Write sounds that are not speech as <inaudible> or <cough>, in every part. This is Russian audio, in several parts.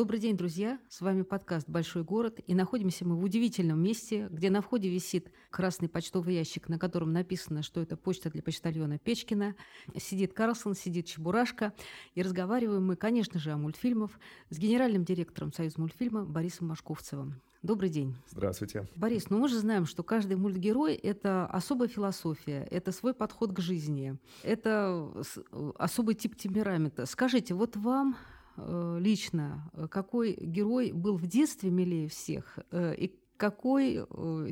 Добрый день, друзья! С вами подкаст «Большой город», и находимся мы в удивительном месте, где на входе висит красный почтовый ящик, на котором написано, что это почта для почтальона Печкина. Сидит Карлсон, сидит Чебурашка, и разговариваем мы, конечно же, о мультфильмах с генеральным директором Союз мультфильма Борисом Машковцевым. Добрый день. Здравствуйте. Борис, ну мы же знаем, что каждый мультгерой – это особая философия, это свой подход к жизни, это особый тип темперамента. Скажите, вот вам Э, лично, э, какой герой был в детстве милее всех э, и какой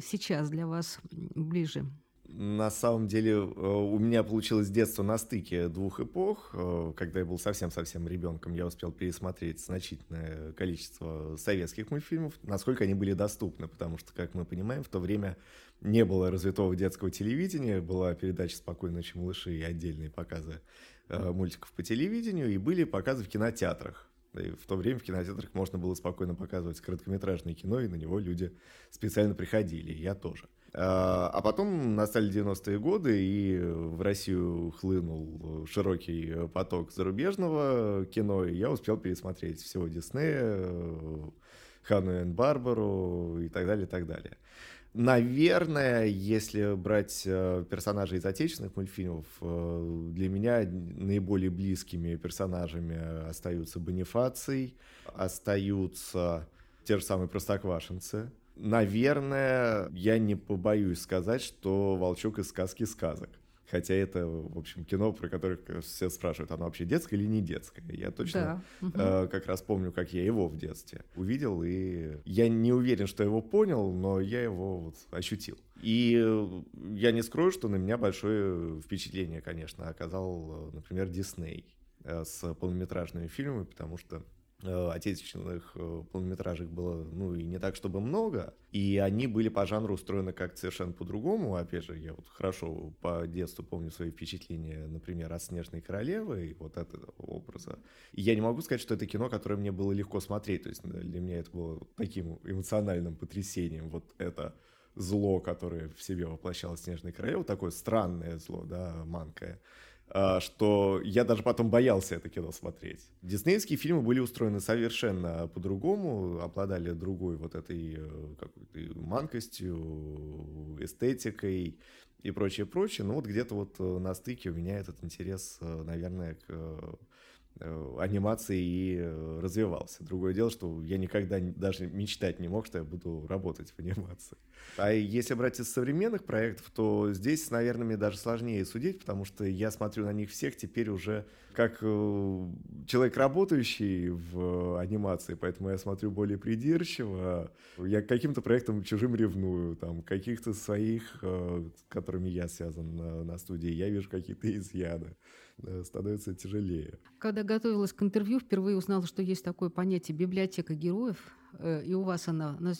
сейчас для вас ближе? На самом деле у меня получилось детство на стыке двух эпох. Когда я был совсем-совсем ребенком, я успел пересмотреть значительное количество советских мультфильмов, насколько они были доступны, потому что, как мы понимаем, в то время не было развитого детского телевидения, была передача «Спокойной ночи, малыши» и отдельные показы Э, мультиков по телевидению, и были показы в кинотеатрах. И в то время в кинотеатрах можно было спокойно показывать короткометражное кино, и на него люди специально приходили, и я тоже. А, а потом настали 90-е годы, и в Россию хлынул широкий поток зарубежного кино, и я успел пересмотреть всего Диснея, Хану и Барбару и так далее, и так далее. Наверное, если брать э, персонажей из отечественных мультфильмов, э, для меня наиболее близкими персонажами остаются Бонифаций, остаются те же самые простоквашинцы. Наверное, я не побоюсь сказать, что «Волчок из сказки сказок». Хотя это, в общем, кино, про которое все спрашивают, оно вообще детское или не детское. Я точно да. э, как раз помню, как я его в детстве увидел, и я не уверен, что его понял, но я его вот ощутил. И я не скрою, что на меня большое впечатление, конечно, оказал, например, Дисней э, с полнометражными фильмами, потому что Э, отечественных э, полнометражек было, ну, и не так, чтобы много, и они были по жанру устроены как совершенно по-другому, опять же, я вот хорошо по детству помню свои впечатления, например, от «Снежной королевы» и вот этого образа. И я не могу сказать, что это кино, которое мне было легко смотреть, то есть для меня это было таким эмоциональным потрясением, вот это зло, которое в себе воплощало «Снежная королева», такое странное зло, да, манкое, что я даже потом боялся это кино смотреть. Диснеевские фильмы были устроены совершенно по-другому, обладали другой вот этой э, какой-то манкостью, эстетикой и прочее, прочее. Но вот где-то вот э, на стыке у меня этот интерес, э, наверное, к анимации и э, развивался. Другое дело, что я никогда даже мечтать не мог, что я буду работать в анимации. А если брать из современных проектов, то здесь, наверное, мне даже сложнее судить, потому что я смотрю на них всех теперь уже как э, человек, работающий в анимации, поэтому я смотрю более придирчиво. Я к каким-то проектам чужим ревную, там, каких-то своих, с которыми я связан на студии, я вижу какие-то изъяны. Становится тяжелее. Когда готовилась к интервью, впервые узнала, что есть такое понятие библиотека героев, э, и у вас она на,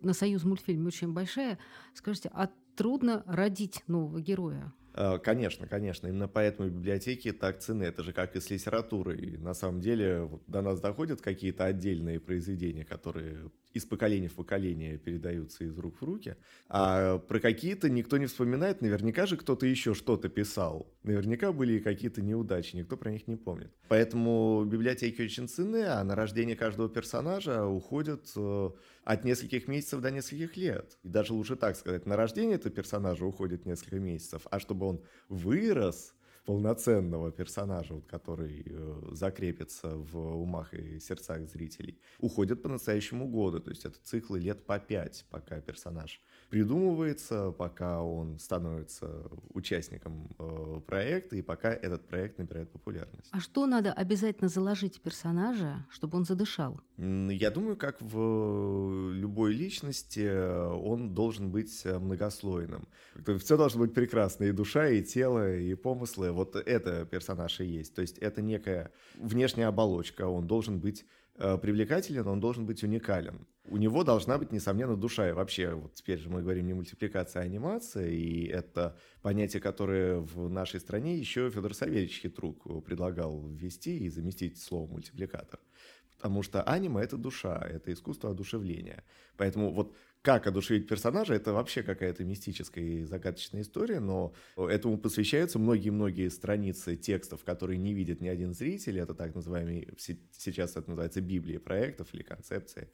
на Союз мультфильме очень большая. Скажите, а трудно родить нового героя? А, конечно, конечно. Именно поэтому библиотеки так цены. Это же как и с литературой. На самом деле вот до нас доходят какие-то отдельные произведения, которые из поколения в поколение передаются из рук в руки. А про какие-то никто не вспоминает. Наверняка же кто-то еще что-то писал. Наверняка были какие-то неудачи, никто про них не помнит. Поэтому библиотеки очень ценны, а на рождение каждого персонажа уходят э, от нескольких месяцев до нескольких лет. И даже лучше так сказать, на рождение этого персонажа уходит несколько месяцев, а чтобы он вырос, полноценного персонажа, вот, который э, закрепится в умах и сердцах зрителей, уходят по-настоящему года. То есть это циклы лет по пять, пока персонаж придумывается, пока он становится участником э, проекта и пока этот проект набирает популярность. А что надо обязательно заложить персонажа, чтобы он задышал? Я думаю, как в любой личности, он должен быть многослойным. Все должно быть прекрасно, и душа, и тело, и помыслы вот это персонаж и есть. То есть это некая внешняя оболочка, он должен быть э, привлекателен, он должен быть уникален. У него должна быть, несомненно, душа. И вообще, вот теперь же мы говорим не мультипликация, а анимация, и это понятие, которое в нашей стране еще Федор Савельевич Хитрук предлагал ввести и заместить слово мультипликатор. Потому что аниме — это душа, это искусство одушевления. Поэтому вот как одушевить персонажа, это вообще какая-то мистическая и загадочная история, но этому посвящаются многие-многие страницы текстов, которые не видит ни один зритель. Это так называемый, сейчас это называется Библия проектов или концепции,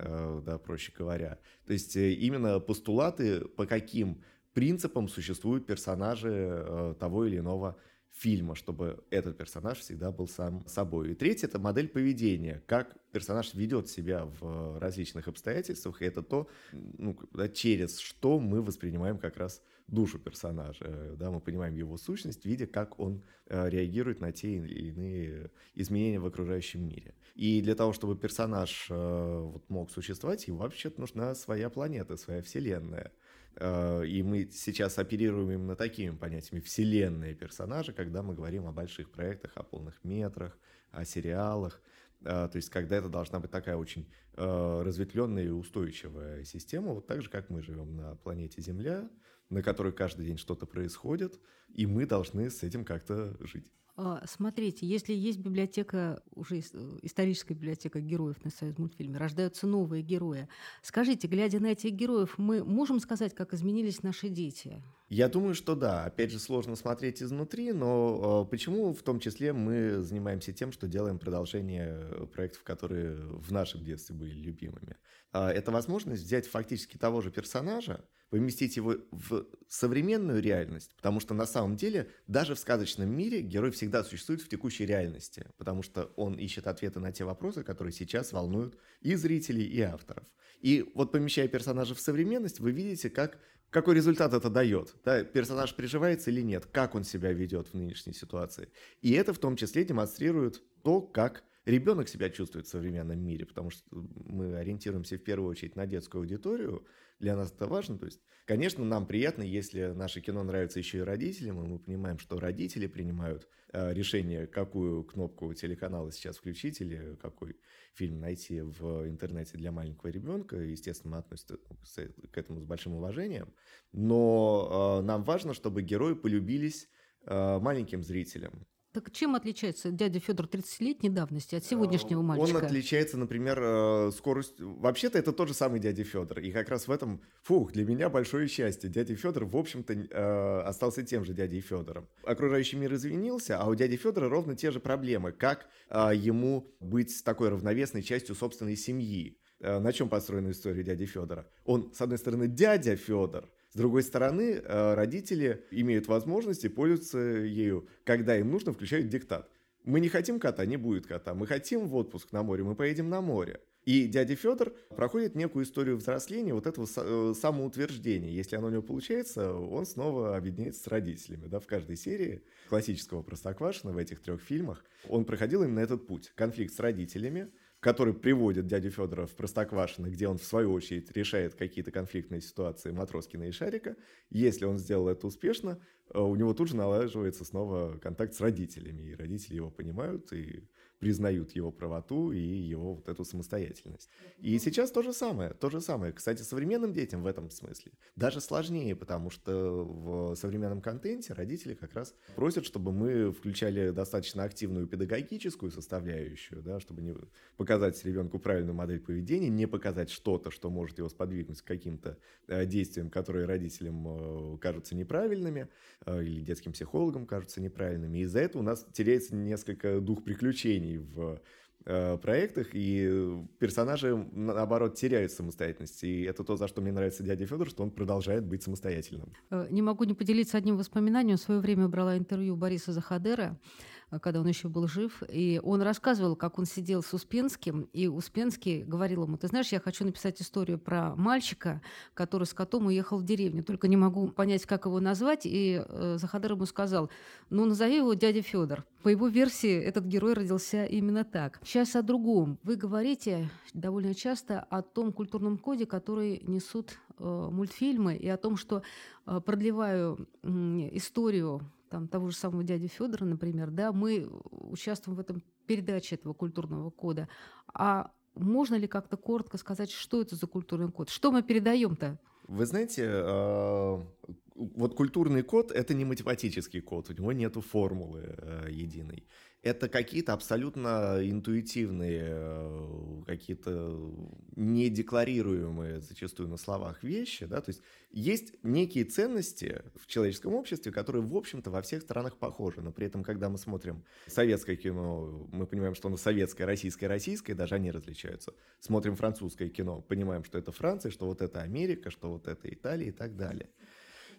э, да, проще говоря. То есть э, именно постулаты, по каким принципам существуют персонажи э, того или иного фильма, чтобы этот персонаж всегда был сам собой. И третье — это модель поведения, как персонаж ведет себя в различных обстоятельствах, и это то, ну, через что мы воспринимаем как раз душу персонажа, да, мы понимаем его сущность, видя, как он э, реагирует на те или иные изменения в окружающем мире. И для того, чтобы персонаж э, вот, мог существовать, ему вообще нужна своя планета, своя вселенная — Э, и мы сейчас оперируем именно такими понятиями вселенные персонажи, когда мы говорим о больших проектах, о полных метрах, о сериалах. Э, то есть, когда это должна быть такая очень э, разветвленная и устойчивая система, вот так же, как мы живем на планете Земля, на которой каждый день что-то происходит, и мы должны с этим как-то жить. А, смотрите, если есть библиотека, уже э, историческая библиотека героев на союз мультфильме, рождаются новые герои. Скажите, глядя на этих героев, мы можем сказать, как изменились наши дети? Я думаю, что да. Опять же, сложно смотреть изнутри, но э, почему в том числе мы занимаемся тем, что делаем продолжение проектов, которые в нашем детстве были любимыми? Э, это возможность взять фактически того же персонажа, поместить его в современную реальность, потому что на самом деле даже в сказочном мире герой всегда существует в текущей реальности, потому что он ищет ответы на те вопросы, которые сейчас волнуют и зрителей, и авторов. И вот помещая персонажа в современность, вы видите, как какой результат это дает. Да, персонаж приживается или нет, как он себя ведет в нынешней ситуации. И это в том числе демонстрирует то, как ребенок себя чувствует в современном мире, потому что мы ориентируемся в первую очередь на детскую аудиторию, для нас это важно. То есть, конечно, нам приятно, если наше кино нравится еще и родителям, и мы понимаем, что родители принимают э, решение, какую кнопку телеканала сейчас включить или какой фильм найти в интернете для маленького ребенка. Естественно, мы относимся к этому с большим уважением. Но э, нам важно, чтобы герои полюбились э, маленьким зрителям. Так чем отличается дядя Федор 30-летней давности от сегодняшнего э, мальчика? Он отличается, например, э, скоростью. Вообще-то это тот же самый дядя Федор. И как раз в этом, фух, для меня большое счастье. Дядя Федор, в общем-то, э, остался тем же дядей Федором. Окружающий мир извинился, а у дяди Федора ровно те же проблемы. Как ему быть такой равновесной частью собственной семьи? На чем построена история дяди Федора? Он, с одной стороны, дядя Федор, с другой стороны, э, родители имеют возможность и пользуются ею, когда им нужно, включают диктат. Мы не хотим кота, не будет кота. Мы хотим в отпуск на море, мы поедем на море. И дядя Федор проходит некую историю взросления, вот этого э, самоутверждения. Если оно у него получается, он снова объединяется с родителями. Да? В каждой серии классического Простоквашина в этих трех фильмах он проходил именно этот путь. Конфликт с родителями, который приводит дядю Федора в Простоквашино, где он, в свою очередь, решает какие-то конфликтные ситуации Матроскина и Шарика. Если он сделал это успешно, э, у него тут же налаживается снова контакт с родителями, и родители его понимают и признают его правоту и его вот эту самостоятельность. И сейчас то же самое, то же самое. Кстати, современным детям в этом смысле даже сложнее, потому что в современном контенте родители как раз просят, чтобы мы включали достаточно активную педагогическую составляющую, да, чтобы не показать ребенку правильную модель поведения, не показать что-то, что может его сподвигнуть к каким-то э, действиям, которые родителям э, кажутся неправильными, э, или детским психологам кажутся неправильными. И из-за этого у нас теряется несколько дух приключений в э, проектах, и персонажи, наоборот, теряют самостоятельность. И это то, за что мне нравится дядя Федор, что он продолжает быть самостоятельным. Э, не могу не поделиться одним воспоминанием. В свое время брала интервью Бориса Захадера, когда он еще был жив, и он рассказывал, как он сидел с Успенским, и Успенский говорил ему, ты знаешь, я хочу написать историю про мальчика, который с котом уехал в деревню, только не могу понять, как его назвать, и Захадер ему сказал, ну, назови его дядя Федор. По его версии, этот герой родился именно так. Сейчас о другом. Вы говорите довольно часто о том культурном коде, который несут э, мультфильмы, и о том, что э, продлеваю э, историю там, того же самого дяди Федора, например, да, мы участвуем в этом передаче этого культурного кода. А можно ли как-то коротко сказать, что это за культурный код? Что мы передаем-то? Вы знаете, э, вот культурный код — это не математический код, у него нету формулы э, единой. Это какие-то абсолютно интуитивные, э, какие-то недекларируемые зачастую на словах вещи, да, то есть есть некие ценности в человеческом обществе, которые, в общем-то, во всех странах похожи, но при этом, когда мы смотрим советское кино, мы понимаем, что оно советское, российское, российское, даже они различаются. Смотрим французское кино, понимаем, что это Франция, что вот это Америка, что вот это Италия и так далее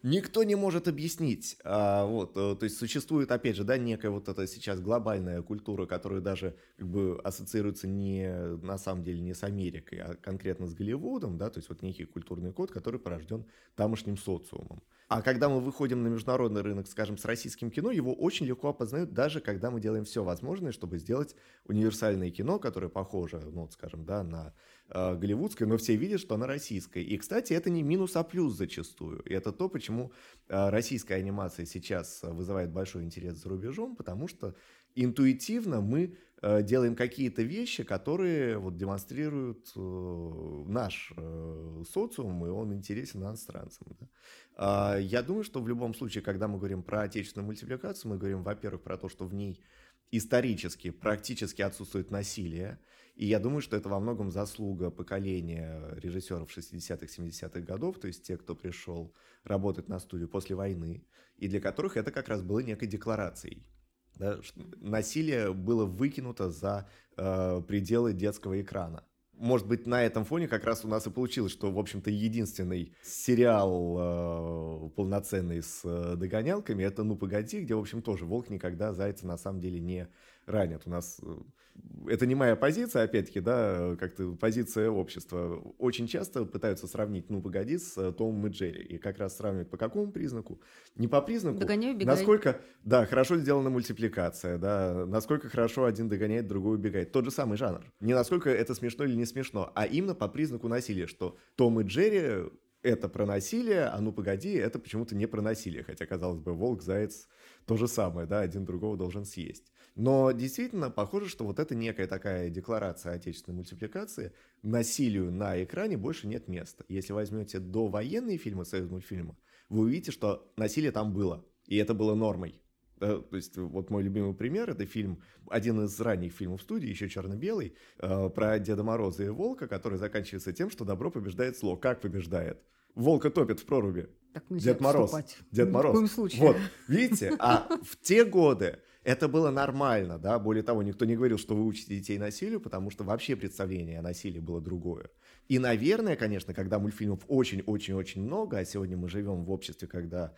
никто не может объяснить. А, вот, э, то есть существует, опять же, да, некая вот эта сейчас глобальная культура, которая даже как бы ассоциируется не на самом деле не с Америкой, а конкретно с Голливудом, да, то есть вот некий культурный код, который порожден тамошним социумом. А когда мы выходим на международный рынок, скажем, с российским кино, его очень легко опознают, даже когда мы делаем все возможное, чтобы сделать универсальное кино, которое похоже, ну, вот, скажем, да, на э, голливудское, но все видят, что оно российское. И, кстати, это не минус, а плюс зачастую. И это то, почему э, российская анимация сейчас вызывает большой интерес за рубежом, потому что интуитивно мы э, делаем какие-то вещи, которые вот демонстрируют э, наш социум, и он интересен иностранцам. Да? А, я думаю, что в любом случае, когда мы говорим про отечественную мультипликацию, мы говорим, во-первых, про то, что в ней исторически практически отсутствует насилие. И я думаю, что это во многом заслуга поколения режиссеров 60-х, 70-х годов, то есть те, кто пришел работать на студию после войны, и для которых это как раз было некой декларацией. Да, насилие было выкинуто за э, пределы детского экрана может быть, на этом фоне как раз у нас и получилось, что, в общем-то, единственный сериал э, полноценный с э, догонялками это «Ну, погоди», где, в общем, тоже волк никогда зайца на самом деле не ранят. У нас э, это не моя позиция, опять-таки, да, как-то позиция общества. Очень часто пытаются сравнить «Ну, погоди» с э, Томом и Джерри. И как раз сравнивать по какому признаку? Не по признаку, Догоняй, насколько, да, хорошо сделана мультипликация, да, насколько хорошо один догоняет, другой убегает. Тот же самый жанр. Не насколько это смешно или не смешно, а именно по признаку насилия, что Том и Джерри это про насилие, а ну погоди, это почему-то не про насилие. Хотя, казалось бы, волк, заяц, то же самое, да, один другого должен съесть. Но действительно похоже, что вот это некая такая декларация отечественной мультипликации. Насилию на экране больше нет места. Если возьмете довоенные фильмы союз мультфильма, вы увидите, что насилие там было. И это было нормой. Да, то есть вот мой любимый пример это фильм, один из ранних фильмов студии, еще черно-белый, э, про Деда Мороза и Волка, который заканчивается тем, что добро побеждает зло. Как побеждает? Волка топит в проруби. Так Дед Мороз. Вступать. Дед Мороз. В коем случае. Вот, видите? А в те годы это было нормально, да, более того, никто не говорил, что вы учите детей насилию, потому что вообще представление о насилии было другое. И, наверное, конечно, когда мультфильмов очень-очень-очень много, а сегодня мы живем в обществе, когда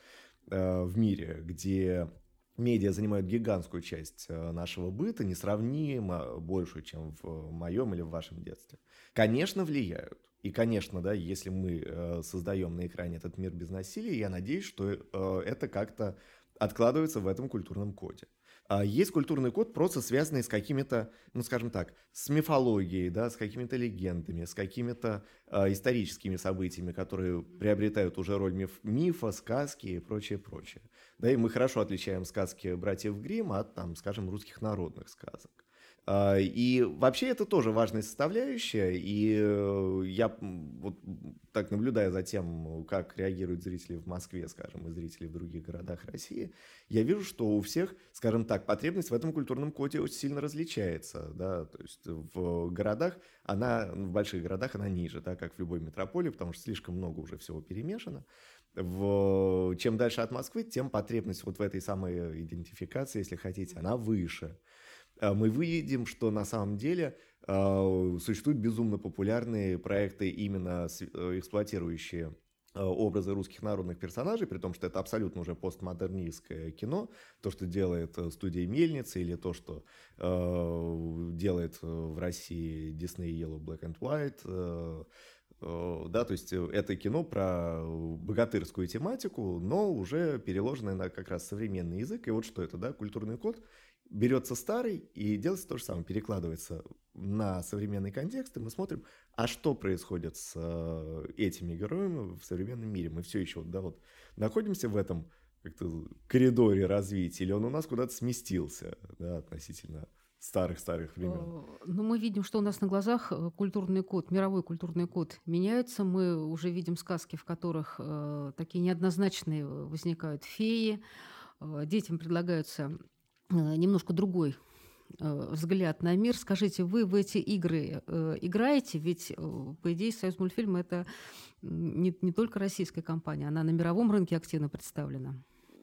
э, в мире, где медиа занимают гигантскую часть э, нашего быта, несравнимо большую, чем в моем или в вашем детстве. Конечно, влияют. И, конечно, да, если мы э, создаем на экране этот мир без насилия, я надеюсь, что э, это как-то откладывается в этом культурном коде. А есть культурный код, просто связанный с какими-то, ну, скажем так, с мифологией, да, с какими-то легендами, с какими-то э, историческими событиями, которые приобретают уже роль миф, мифа, сказки и прочее, прочее. Да, и мы хорошо отличаем сказки братьев Гримм от, там, скажем, русских народных сказок. А, и вообще это тоже важная составляющая, и э, я вот так наблюдая за тем, как реагируют зрители в Москве, скажем, и зрители в других городах России, я вижу, что у всех, скажем так, потребность в этом культурном коде очень сильно различается, да, то есть в городах она, в больших городах она ниже, да, как в любой метрополии, потому что слишком много уже всего перемешано, в, чем дальше от Москвы, тем потребность вот в этой самой идентификации, если хотите, она выше. А мы выйдем, что на самом деле а, существуют безумно популярные проекты, именно э, эксплуатирующие образы русских народных персонажей, при том, что это абсолютно уже постмодернистское кино, то, что делает э, студия Мельница, или то, что э, делает в России Disney Yellow Black and White, э, да, то есть это кино про богатырскую тематику, но уже переложенное на как раз современный язык, и вот что это, да, культурный код – берется старый и делается то же самое, перекладывается на современный контекст, и мы смотрим, а что происходит с э, этими героями в современном мире. Мы все еще да, вот, находимся в этом как-то коридоре развития, или он у нас куда-то сместился да, относительно старых-старых времен? Э, ну, мы видим, что у нас на глазах э, культурный код, мировой культурный код меняется. Мы уже видим сказки, в которых э, такие неоднозначные возникают феи. Детям предлагаются Э, немножко другой э, взгляд на мир. Скажите, вы в эти игры э, играете? Ведь, э, по идее, «Союз мультфильм» — это не, не только российская компания, она на мировом рынке активно представлена.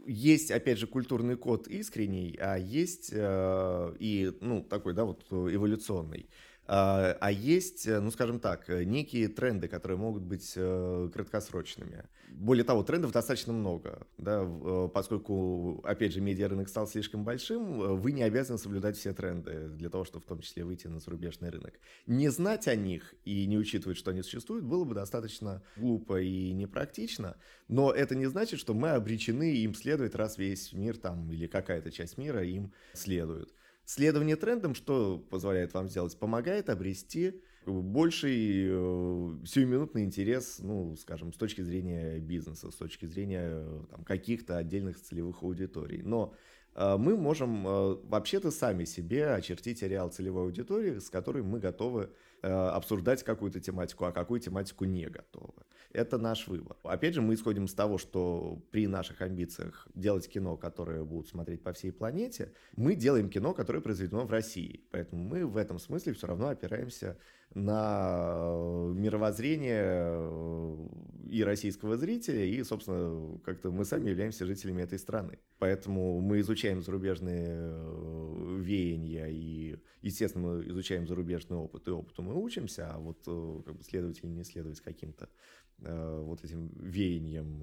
Есть, опять же, культурный код искренний, а есть э, и, ну, такой, да, вот эволюционный. А, а есть, э, ну скажем так, э, некие тренды, которые могут быть э, краткосрочными. Более того, трендов достаточно много, да, поскольку, опять же, медиарынок стал слишком большим, вы не обязаны соблюдать все тренды для того, чтобы в том числе выйти на зарубежный рынок. Не знать о них и не учитывать, что они существуют, было бы достаточно глупо и непрактично, но это не значит, что мы обречены им следовать, раз весь мир там или какая-то часть мира им следует. Следование трендам что позволяет вам сделать? Помогает обрести больший э, сиюминутный интерес, ну, скажем, с точки зрения бизнеса, с точки зрения там, каких-то отдельных целевых аудиторий. Но э, мы можем э, вообще-то сами себе очертить ареал целевой аудитории, с которой мы готовы э, обсуждать какую-то тематику, а какую тематику не готовы это наш выбор. Опять же, мы исходим из того, что при наших амбициях делать кино, которое будут смотреть по всей планете, мы делаем кино, которое произведено в России. Поэтому мы в этом смысле все равно опираемся на э, мировоззрение э, и российского зрителя, и, собственно, как-то мы сами являемся жителями этой страны. Поэтому мы изучаем зарубежные э, веяния, и, естественно, мы изучаем зарубежный опыт, и опыту мы учимся, а вот как бы следовать или не следовать каким-то вот этим веянием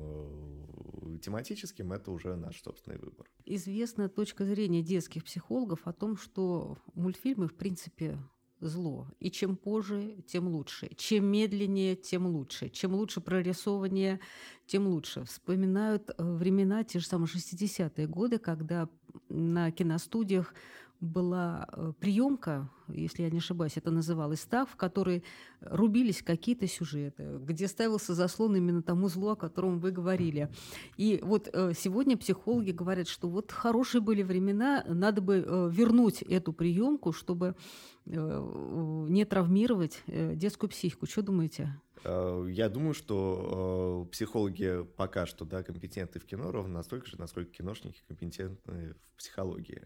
тематическим, это уже наш собственный выбор. Известна точка зрения детских психологов о том, что мультфильмы, в принципе, зло. И чем позже, тем лучше. Чем медленнее, тем лучше. Чем лучше прорисовывание, тем лучше. Вспоминают э, времена, те же самые 60-е годы, когда на киностудиях была э, приемка, если я не ошибаюсь, это называлось так, в которой рубились какие-то сюжеты, где ставился заслон именно тому злу, о котором вы говорили. И вот э, сегодня психологи говорят, что вот хорошие были времена, надо бы э, вернуть эту приемку, чтобы не травмировать детскую психику. Что думаете? Я думаю, что психологи пока что да, компетентны в кино ровно настолько же, насколько киношники компетентны в психологии.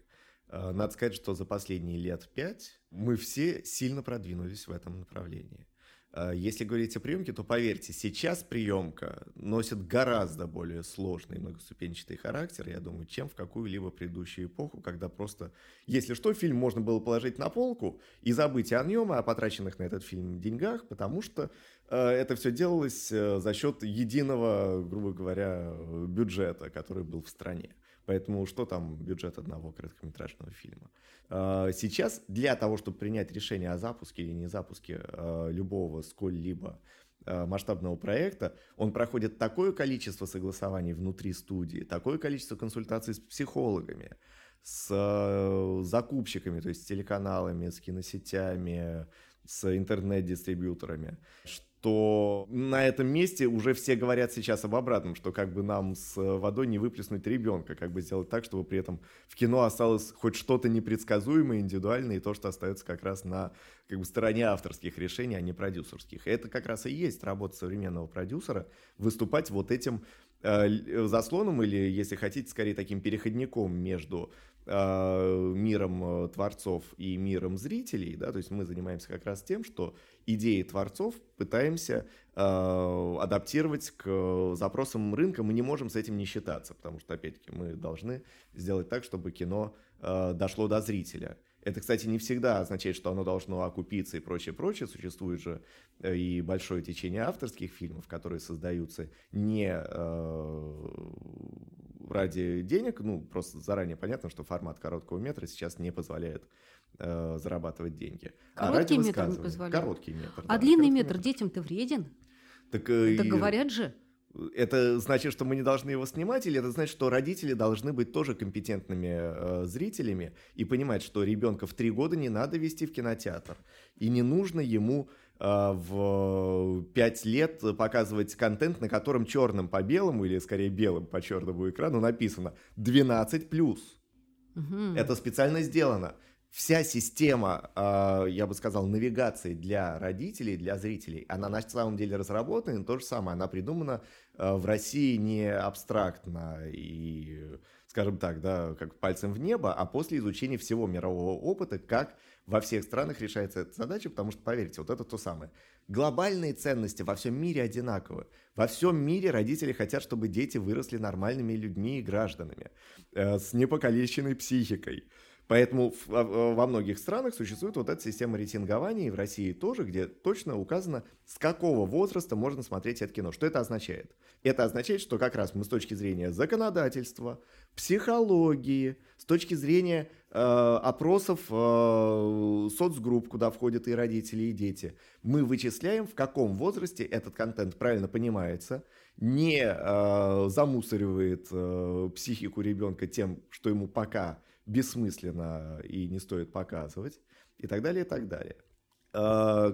Э, надо сказать, что за последние лет пять мы все сильно продвинулись в этом направлении. Э, если говорить о приемке, то поверьте, сейчас приемка носит гораздо более сложный многоступенчатый характер, я думаю, чем в какую-либо предыдущую эпоху, когда просто, если что, фильм можно было положить на полку и забыть о нем, о потраченных на этот фильм деньгах, потому что э, это все делалось за счет единого, грубо говоря, бюджета, который был в стране. Поэтому что там бюджет одного короткометражного фильма? А, сейчас для того, чтобы принять решение о запуске или не запуске а, любого сколь-либо а, масштабного проекта, он проходит такое количество согласований внутри студии, такое количество консультаций с психологами, с закупщиками, то есть с телеканалами, с киносетями, с интернет-дистрибьюторами, что на этом месте уже все говорят сейчас об обратном, что как бы нам с водой не выплеснуть ребенка, как бы сделать так, чтобы при этом в кино осталось хоть что-то непредсказуемое, индивидуальное, и то, что остается как раз на как бы, стороне авторских решений, а не продюсерских. Это как раз и есть работа современного продюсера, выступать вот этим э, заслоном или, если хотите, скорее таким переходником между э, миром э, творцов и миром зрителей, да, то есть мы занимаемся как раз тем, что идеи творцов пытаемся э, адаптировать к запросам рынка, мы не можем с этим не считаться, потому что, опять-таки, мы должны сделать так, чтобы кино э, дошло до зрителя. Это, кстати, не всегда означает, что оно должно окупиться и прочее, прочее. Существует же э, и большое течение авторских фильмов, которые создаются не э, ради денег, ну, просто заранее понятно, что формат короткого метра сейчас не позволяет э, зарабатывать деньги. А Короткий а метр не позволяет? Короткий метр. А да, длинный метр, метр детям-то вреден? Так, э, так говорят же. Это значит, что мы не должны его снимать, или это значит, что родители должны быть тоже компетентными э, зрителями и понимать, что ребенка в три года не надо вести в кинотеатр, и не нужно ему в пять лет показывать контент, на котором черным по белому, или скорее белым по черному экрану написано 12+. Угу. Это специально сделано вся система, а, я бы сказал, навигации для родителей, для зрителей, она на самом деле разработана, то же самое, она придумана а, в России не абстрактно и скажем так, да, как пальцем в небо, а после изучения всего мирового опыта, как во всех странах решается эта задача, потому что, поверьте, вот это то самое. Глобальные ценности во всем мире одинаковы. Во всем мире родители хотят, чтобы дети выросли нормальными людьми и гражданами, э, с непокалеченной психикой. Поэтому во многих странах существует вот эта система рейтингования, и в России тоже, где точно указано, с какого возраста можно смотреть это кино. Что это означает? Это означает, что как раз мы с точки зрения законодательства, психологии, с точки зрения э, опросов э, соцгрупп, куда входят и родители, и дети, мы вычисляем, в каком возрасте этот контент правильно понимается, не э, замусоривает психику ребенка тем, что ему пока бессмысленно и не стоит показывать, и так далее, и так далее.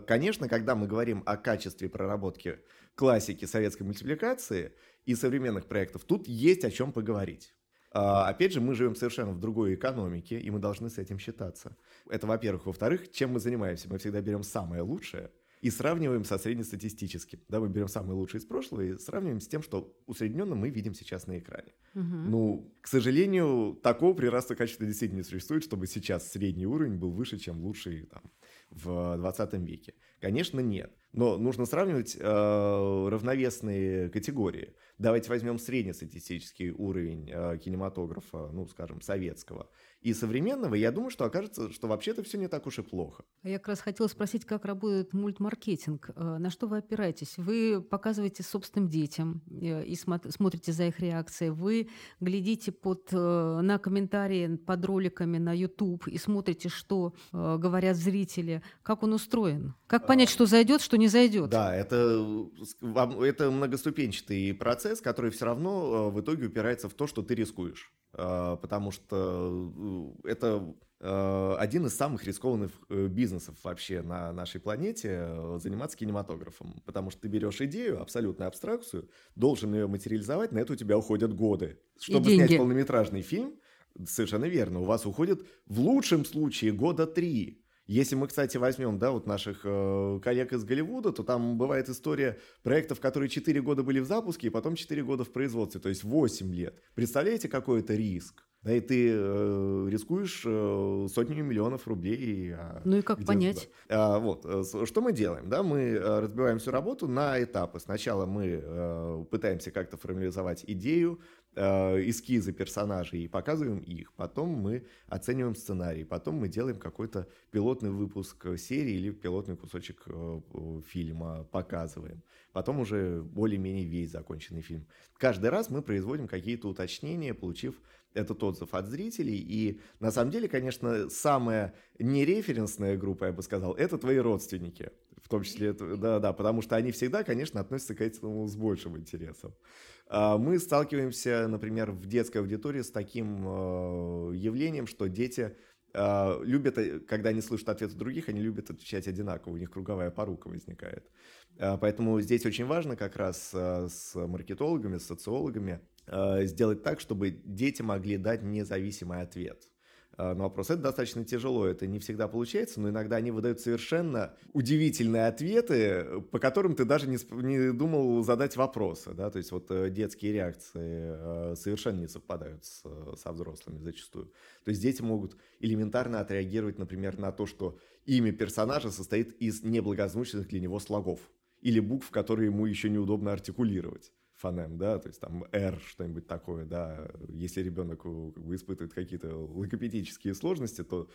Конечно, когда мы говорим о качестве проработки классики советской мультипликации и современных проектов, тут есть о чем поговорить. Э, опять же, мы живем совершенно в другой экономике, и мы должны с этим считаться. Это, во-первых. Во-вторых, чем мы занимаемся? Мы всегда берем самое лучшее – и сравниваем со среднестатистическим. Да, мы берем самые лучшие из прошлого и сравниваем с тем, что усредненно мы видим сейчас на экране. Угу. Ну, к сожалению, такого прироста качества действительно не существует, чтобы сейчас средний уровень был выше, чем лучший там, в 20 веке. Конечно, нет. Но нужно сравнивать э, равновесные категории. Давайте возьмем среднестатистический уровень э, кинематографа, ну, скажем, советского – и современного, я думаю, что окажется, что вообще-то все не так уж и плохо. А я как раз хотела спросить, как работает мультмаркетинг. Э, на что вы опираетесь? Вы показываете собственным детям э, и смотрите за их реакцией. Вы глядите под, э, на комментарии под роликами на YouTube и смотрите, что говорят зрители. Как он устроен? Как понять, что зайдет, что не зайдет? Да, это, это многоступенчатый процесс, который все равно в итоге упирается в то, что ты рискуешь. А, потому что это э, один из самых рискованных э, бизнесов вообще на нашей планете заниматься кинематографом. Потому что ты берешь идею, абсолютную абстракцию, должен ее материализовать, на это у тебя уходят годы. Чтобы снять полнометражный фильм, совершенно верно, у вас уходит в лучшем случае года три. Если мы, кстати, возьмем, да, вот наших э, коллег из Голливуда, то там бывает история проектов, которые 4 года были в запуске, и потом 4 года в производстве, то есть 8 лет. Представляете, какой это риск? Да, и ты э, рискуешь э, сотнями миллионов рублей. А ну и как понять? А, вот, э, что мы делаем? Да, мы э, разбиваем всю работу на этапы. Сначала мы э, пытаемся как-то формализовать идею, э, эскизы персонажей и показываем их. Потом мы оцениваем сценарий. Потом мы делаем какой-то пилотный выпуск серии или пилотный кусочек э, фильма, показываем. Потом уже более-менее весь законченный фильм. Каждый раз мы производим какие-то уточнения, получив этот отзыв от зрителей. И на самом деле, конечно, самая нереференсная группа, я бы сказал, это твои родственники. В том числе, да-да, потому что они всегда, конечно, относятся к этому с большим интересом. А, мы сталкиваемся, например, в детской аудитории с таким э, явлением, что дети а, любят, э, когда они слышат ответы других, они любят отвечать одинаково, у них круговая порука возникает. А, поэтому здесь очень важно как раз э, с маркетологами, с социологами сделать так, чтобы дети могли дать независимый ответ э, на вопрос. Это достаточно тяжело, это не всегда получается, но иногда они выдают совершенно удивительные ответы, по которым ты даже не, не думал задать вопросы. Да? То есть вот э, детские реакции совершенно не совпадают с, со взрослыми зачастую. То есть дети могут элементарно отреагировать, например, на то, что имя персонажа состоит из неблагозвучных для него слогов или букв, которые ему еще неудобно артикулировать фонем, да, то есть там R, что-нибудь такое, да, если ребенок э, как бы, испытывает какие-то логопедические сложности, то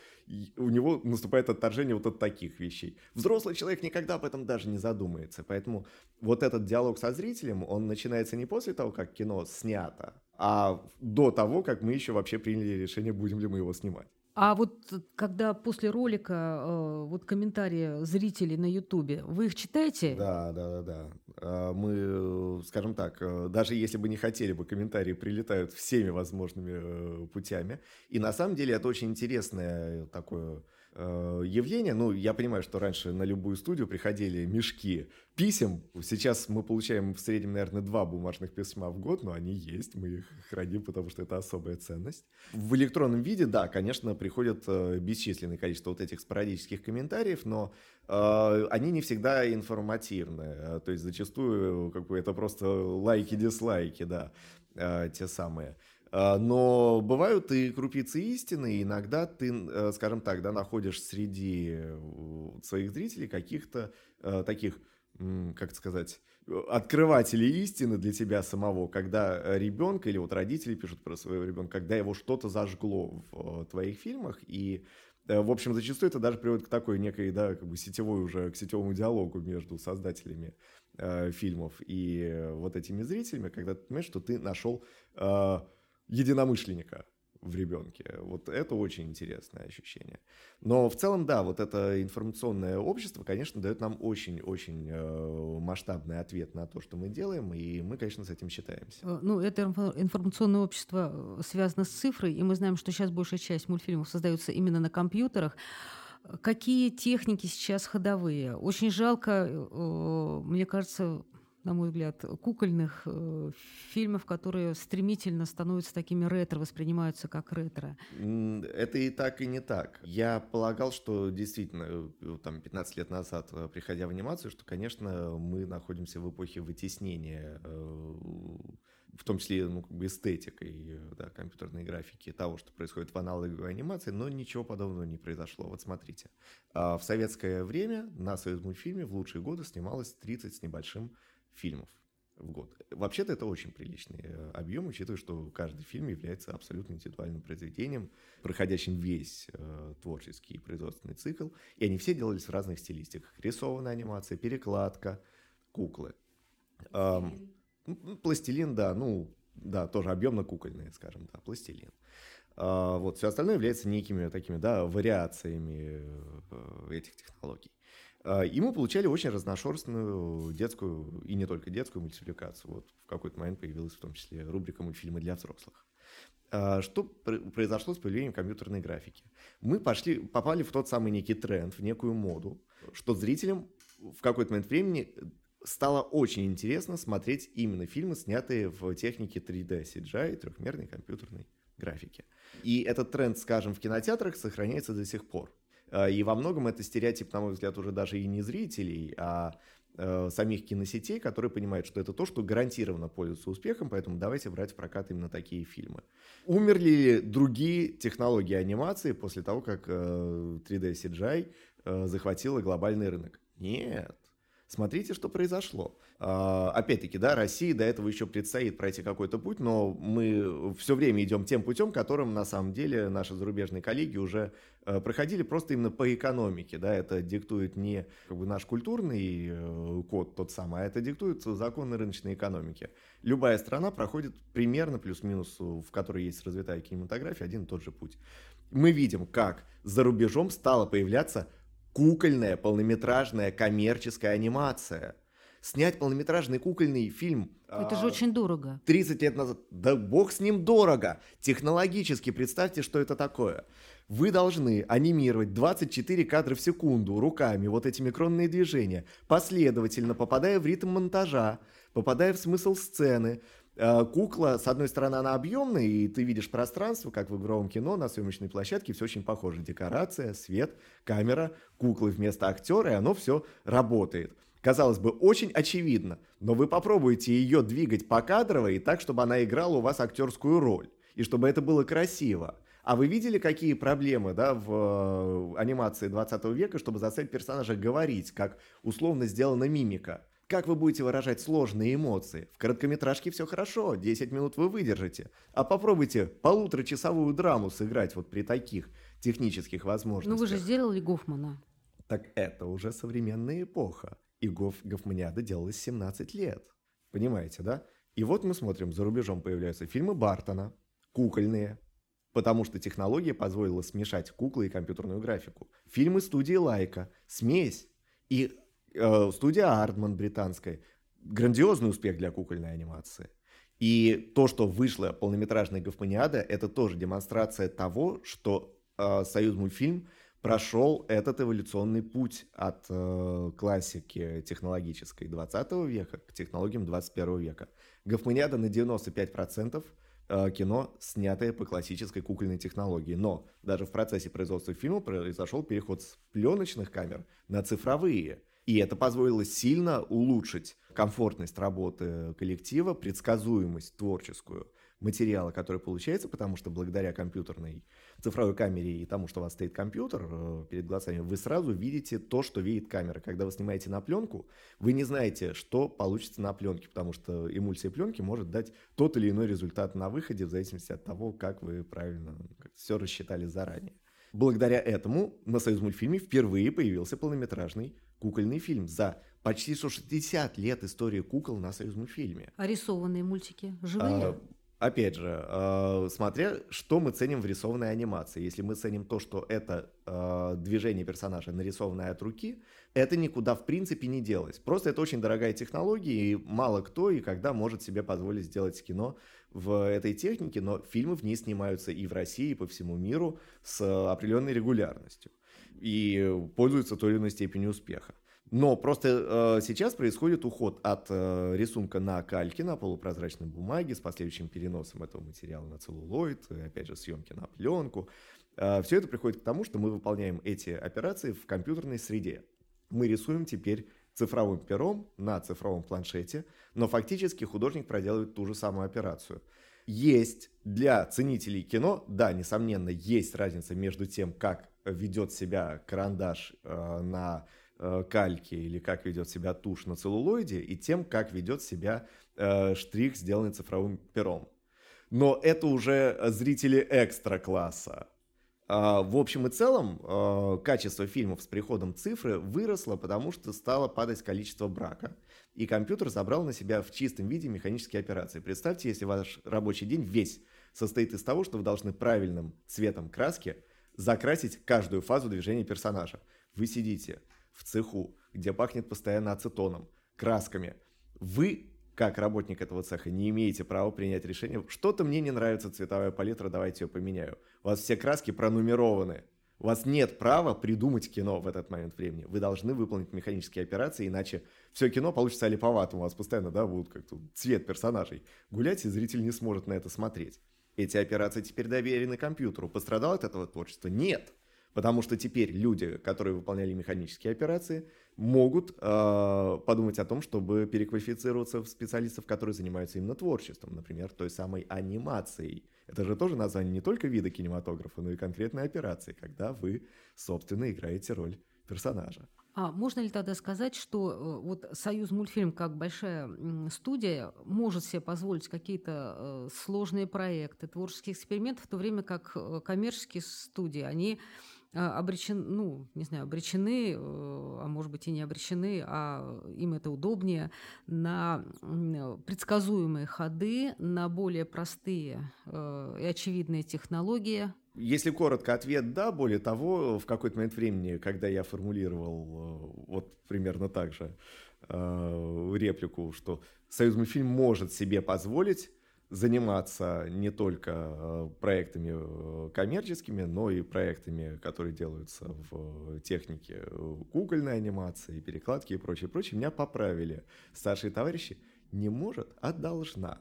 у него наступает отторжение вот от таких вещей. Взрослый человек никогда об этом даже не задумается, поэтому вот этот диалог со зрителем, он начинается не после того, как кино снято, а до того, как мы еще вообще приняли решение, будем ли мы его снимать. А вот когда после ролика э, вот комментарии зрителей на Ютубе, вы их читаете? Да, да, да, да. А мы, скажем так, э, даже если бы не хотели бы, комментарии прилетают всеми возможными э, путями. И на самом деле это очень интересное такое Э, явление. Ну, я понимаю, что раньше на любую студию приходили мешки писем. Сейчас мы получаем в среднем, наверное, два бумажных письма в год, но они есть, мы их храним, потому что это особая ценность. В электронном виде, да, конечно, приходят э, бесчисленное количество вот этих спорадических комментариев, но э, они не всегда информативны. То есть зачастую как бы, это просто лайки-дизлайки, да, те самые. А, но бывают и крупицы истины, и иногда ты, э, скажем так, да, находишь среди э, своих зрителей каких-то э, таких, как сказать, открывателей истины для тебя самого, когда ребенка или вот родители пишут про своего ребенка, когда его что-то зажгло в твоих фильмах, и в общем, зачастую это даже приводит к такой некой, да, как бы сетевой уже, к сетевому диалогу между создателями э, фильмов и вот этими зрителями, когда ты понимаешь, что ты нашел э, единомышленника в ребенке. Вот это очень интересное ощущение. Но в целом, да, вот это информационное общество, конечно, дает нам очень-очень э, масштабный ответ на то, что мы делаем, и мы, конечно, с этим считаемся. Э, ну, это информационное общество э, связано с цифрой, и мы знаем, что сейчас большая часть мультфильмов создается именно на компьютерах. Какие техники сейчас ходовые? Очень жалко, мне кажется, на мой взгляд, кукольных э, фильмов, которые стремительно становятся такими ретро, воспринимаются как ретро. Это и так, и не так. Я полагал, что действительно, э, там, 15 лет назад, э, приходя в анимацию, что, конечно, мы находимся в эпохе вытеснения э, в том числе ну, как бы эстетикой да, компьютерной графики того, что происходит в аналоговой анимации, но ничего подобного не произошло. Вот смотрите, а в советское время на Союз мультфильме в лучшие годы снималось 30 с небольшим фильмов в год. Вообще-то это очень приличный э, объем, учитывая, что каждый фильм является абсолютно индивидуальным произведением, проходящим весь э, творческий и производственный цикл, и они все делались в разных стилистиках. Рисованная анимация, перекладка, куклы. Эм, пластилин, да, ну, да, тоже объемно-кукольные, скажем, да, пластилин. Э, вот, все остальное является некими такими, да, вариациями э, этих технологий. А, и мы получали очень разношерстную детскую, и не только детскую мультипликацию. Вот в какой-то момент появилась в том числе рубрика мультфильмы для взрослых. А, что произошло с появлением компьютерной графики? Мы пошли, попали в тот самый некий тренд, в некую моду, что зрителям в какой-то момент времени стало очень интересно смотреть именно фильмы, снятые в технике 3D, CGI, трехмерной компьютерной графики. И этот тренд, скажем, в кинотеатрах сохраняется до сих пор. А, и во многом это стереотип, на мой взгляд, уже даже и не зрителей, а э, самих киносетей, которые понимают, что это то, что гарантированно пользуется успехом, поэтому давайте брать в прокат именно такие фильмы. Умерли ли другие технологии анимации после того, как э, 3D CGI э, захватила глобальный рынок? Нет. Смотрите, что произошло. А, опять-таки, да, России до этого еще предстоит пройти какой-то путь, но мы все время идем тем путем, которым на самом деле наши зарубежные коллеги уже э, проходили просто именно по экономике, да, это диктует не как бы, наш культурный э, код тот самый, а это диктует законы рыночной экономики. Любая страна проходит примерно плюс-минус, в которой есть развитая кинематография, один и тот же путь. Мы видим, как за рубежом стало появляться кукольная полнометражная коммерческая анимация. Снять полнометражный кукольный фильм... Это а, же очень дорого. 30 лет назад. Да бог с ним дорого. Технологически представьте, что это такое. Вы должны анимировать 24 кадра в секунду руками, вот эти микронные движения, последовательно попадая в ритм монтажа, попадая в смысл сцены, Э, кукла, с одной стороны, она объемная, и ты видишь пространство, как в игровом кино, на съемочной площадке, все очень похоже. Декорация, свет, камера, куклы вместо актера, и оно все работает. Казалось бы, очень очевидно, но вы попробуете ее двигать покадрово и так, чтобы она играла у вас актерскую роль, и чтобы это было красиво. А вы видели, какие проблемы да, в э, анимации 20 века, чтобы заставить персонажа говорить, как условно сделана мимика? Как вы будете выражать сложные эмоции? В короткометражке все хорошо, 10 минут вы выдержите. А попробуйте полуторачасовую драму сыграть вот при таких технических возможностях. Ну вы же сделали Гофмана. Так это уже современная эпоха. И Гоф, Гофманиада делалась 17 лет. Понимаете, да? И вот мы смотрим, за рубежом появляются фильмы Бартона, кукольные, потому что технология позволила смешать куклы и компьютерную графику. Фильмы студии Лайка, смесь. И Э, студия Артман британская. Грандиозный успех для кукольной анимации. И то, что вышло полнометражная Гофманиада, это тоже демонстрация того, что э, Союз мультфильм прошел этот эволюционный путь от э, классики технологической 20 века к технологиям 21 века. Гофманиада на 95% э, кино, снятое по классической кукольной технологии. Но даже в процессе производства фильма произошел переход с пленочных камер на цифровые. И это позволило сильно улучшить комфортность работы коллектива, предсказуемость творческую, материала, который получается, потому что благодаря компьютерной цифровой камере и тому, что у вас стоит компьютер э, перед глазами, вы сразу видите то, что видит камера. Когда вы снимаете на пленку, вы не знаете, что получится на пленке, потому что эмульсия пленки может дать тот или иной результат на выходе в зависимости от того, как вы правильно все рассчитали заранее. Благодаря этому на Союз мультфильме впервые появился полнометражный кукольный фильм за почти 160 лет истории кукол на Союз мультфильме. А рисованные мультики живые? А, опять же, э, смотря что мы ценим в рисованной анимации. Если мы ценим то, что это э, движение персонажа, нарисованное от руки, это никуда в принципе не делось. Просто это очень дорогая технология, и мало кто и когда может себе позволить сделать кино в этой технике, но фильмы в ней снимаются и в России, и по всему миру с определенной регулярностью и пользуются той или иной степенью успеха. Но просто э, сейчас происходит уход от э, рисунка на кальке, на полупрозрачной бумаге, с последующим переносом этого материала на целлулоид, и, опять же, съемки на пленку. Э, все это приходит к тому, что мы выполняем эти операции в компьютерной среде. Мы рисуем теперь цифровым пером на цифровом планшете, но фактически художник проделывает ту же самую операцию. Есть для ценителей кино, да, несомненно, есть разница между тем, как ведет себя карандаш э, на э, кальке или как ведет себя тушь на целлулоиде, и тем, как ведет себя э, штрих, сделанный цифровым пером. Но это уже зрители экстра-класса. А, в общем и целом, а, качество фильмов с приходом цифры выросло, потому что стало падать количество брака. И компьютер забрал на себя в чистом виде механические операции. Представьте, если ваш рабочий день весь состоит из того, что вы должны правильным цветом краски закрасить каждую фазу движения персонажа. Вы сидите в цеху, где пахнет постоянно ацетоном, красками. Вы как работник этого цеха не имеете права принять решение, что-то мне не нравится цветовая палитра, давайте ее поменяю. У вас все краски пронумерованы. У вас нет права придумать кино в этот момент времени. Вы должны выполнить механические операции, иначе все кино получится олиповатым. У вас постоянно, да, будут как-то цвет персонажей гулять, и зритель не сможет на это смотреть. Эти операции теперь доверены компьютеру. Пострадал от этого творчества? Нет. Потому что теперь люди, которые выполняли механические операции, могут э, подумать о том, чтобы переквалифицироваться в специалистов, которые занимаются именно творчеством, например, той самой анимацией. Это же тоже название не только вида кинематографа, но и конкретной операции, когда вы, собственно, играете роль персонажа. А можно ли тогда сказать, что э, вот Союз мультфильм как большая студия может себе позволить какие-то э, сложные проекты, творческие эксперименты, в то время как э, коммерческие студии, они обречены, ну, не знаю, обречены, э, а может быть и не обречены, а им это удобнее, на предсказуемые ходы, на более простые э, и очевидные технологии. Если коротко, ответ «да». Более того, в какой-то момент времени, когда я формулировал э, вот примерно так же реплику, что «Союз мультфильм может себе позволить заниматься не только э, проектами э, коммерческими, но и проектами, которые делаются в технике кукольной анимации, перекладки и прочее, прочее. Меня поправили старшие товарищи. Не может, а должна.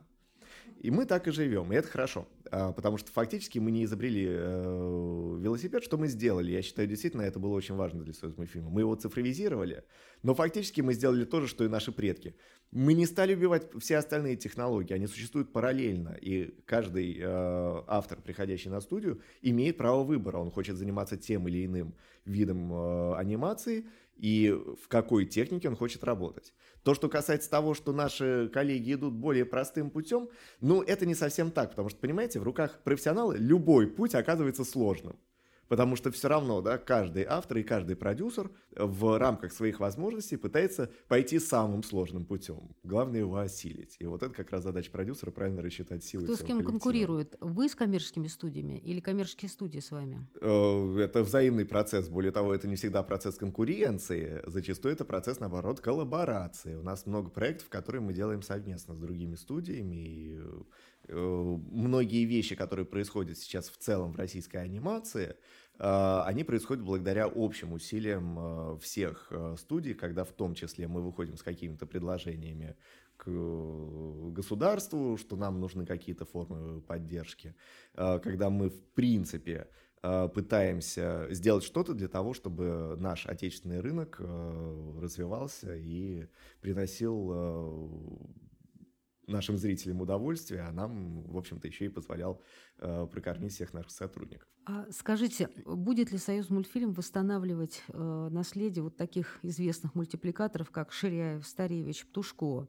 И мы так и живем, и это хорошо, потому что фактически мы не изобрели э, велосипед, что мы сделали. Я считаю, действительно, это было очень важно для своего фильма. Мы его цифровизировали, но фактически мы сделали то же, что и наши предки. Мы не стали убивать все остальные технологии, они существуют параллельно, и каждый э, автор, приходящий на студию, имеет право выбора. Он хочет заниматься тем или иным видом э, анимации, и в какой технике он хочет работать. То, что касается того, что наши коллеги идут более простым путем, ну, это не совсем так, потому что, понимаете, в руках профессионала любой путь оказывается сложным. Потому что все равно, да, каждый автор и каждый продюсер в рамках своих возможностей пытается пойти самым сложным путем. Главное его осилить. И вот это как раз задача продюсера правильно рассчитать силы. Кто с кем конкурирует? Вы с коммерческими студиями или коммерческие студии с вами? Э, это взаимный процесс. Более того, это не всегда процесс конкуренции. Зачастую это процесс, наоборот, коллаборации. У нас много проектов, которые мы делаем совместно с другими студиями. И Э, многие вещи, которые происходят сейчас в целом в российской анимации, они происходят благодаря общим усилиям э, всех студий, когда в том числе мы выходим с какими-то предложениями к государству, что нам нужны какие-то формы поддержки, когда мы в принципе пытаемся сделать что-то для того, чтобы наш отечественный рынок развивался и приносил нашим зрителям удовольствие, а нам, в общем-то, еще и позволял э, прокормить всех наших сотрудников. А скажите, будет ли Союз мультфильм восстанавливать э, наследие вот таких известных мультипликаторов, как Ширяев, Старевич, Птушко?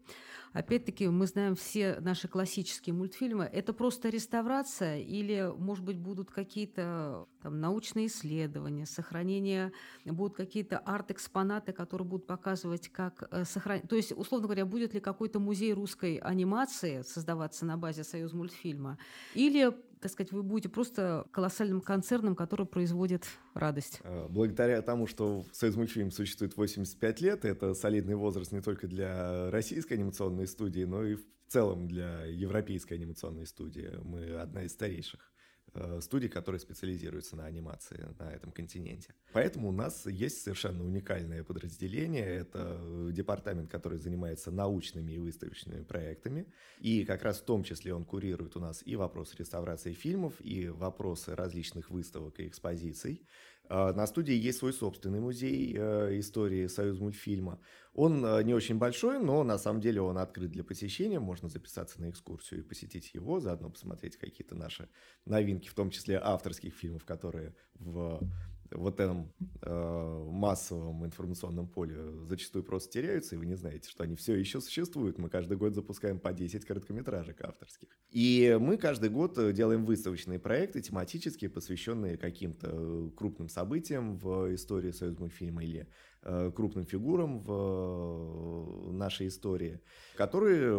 Опять-таки, мы знаем все наши классические мультфильмы. Это просто реставрация или, может быть, будут какие-то там, научные исследования, сохранение, будут какие-то арт-экспонаты, которые будут показывать, как э, сохранить... То есть, условно говоря, будет ли какой-то музей русской анимации создаваться на базе Союз мультфильма? Или так сказать, вы будете просто колоссальным концерном, который производит радость. Э, благодаря тому, что Союз мультфильм существует 85 лет, это солидный возраст не только для российской анимационной студии, но и в целом для европейской анимационной студии. Мы одна из старейших. Э, студий, которые специализируются на анимации на этом континенте. Поэтому у нас есть совершенно уникальное подразделение. Это департамент, который занимается научными и выставочными проектами. И как раз в том числе он курирует у нас и вопросы реставрации фильмов, и вопросы различных выставок и экспозиций. А, на студии есть свой собственный музей э, истории Союз мультфильма. Он э, не очень большой, но на самом деле он открыт для посещения. Можно записаться на экскурсию и посетить его, заодно посмотреть какие-то наши новинки, в том числе авторских фильмов, которые в вот этом э, массовом информационном поле зачастую просто теряются, и вы не знаете, что они все еще существуют. Мы каждый год запускаем по 10 короткометражек авторских. И мы каждый год делаем выставочные проекты, тематические, посвященные каким-то крупным событиям в истории Союз мультфильма или Э, крупным фигурам в э, нашей истории, которые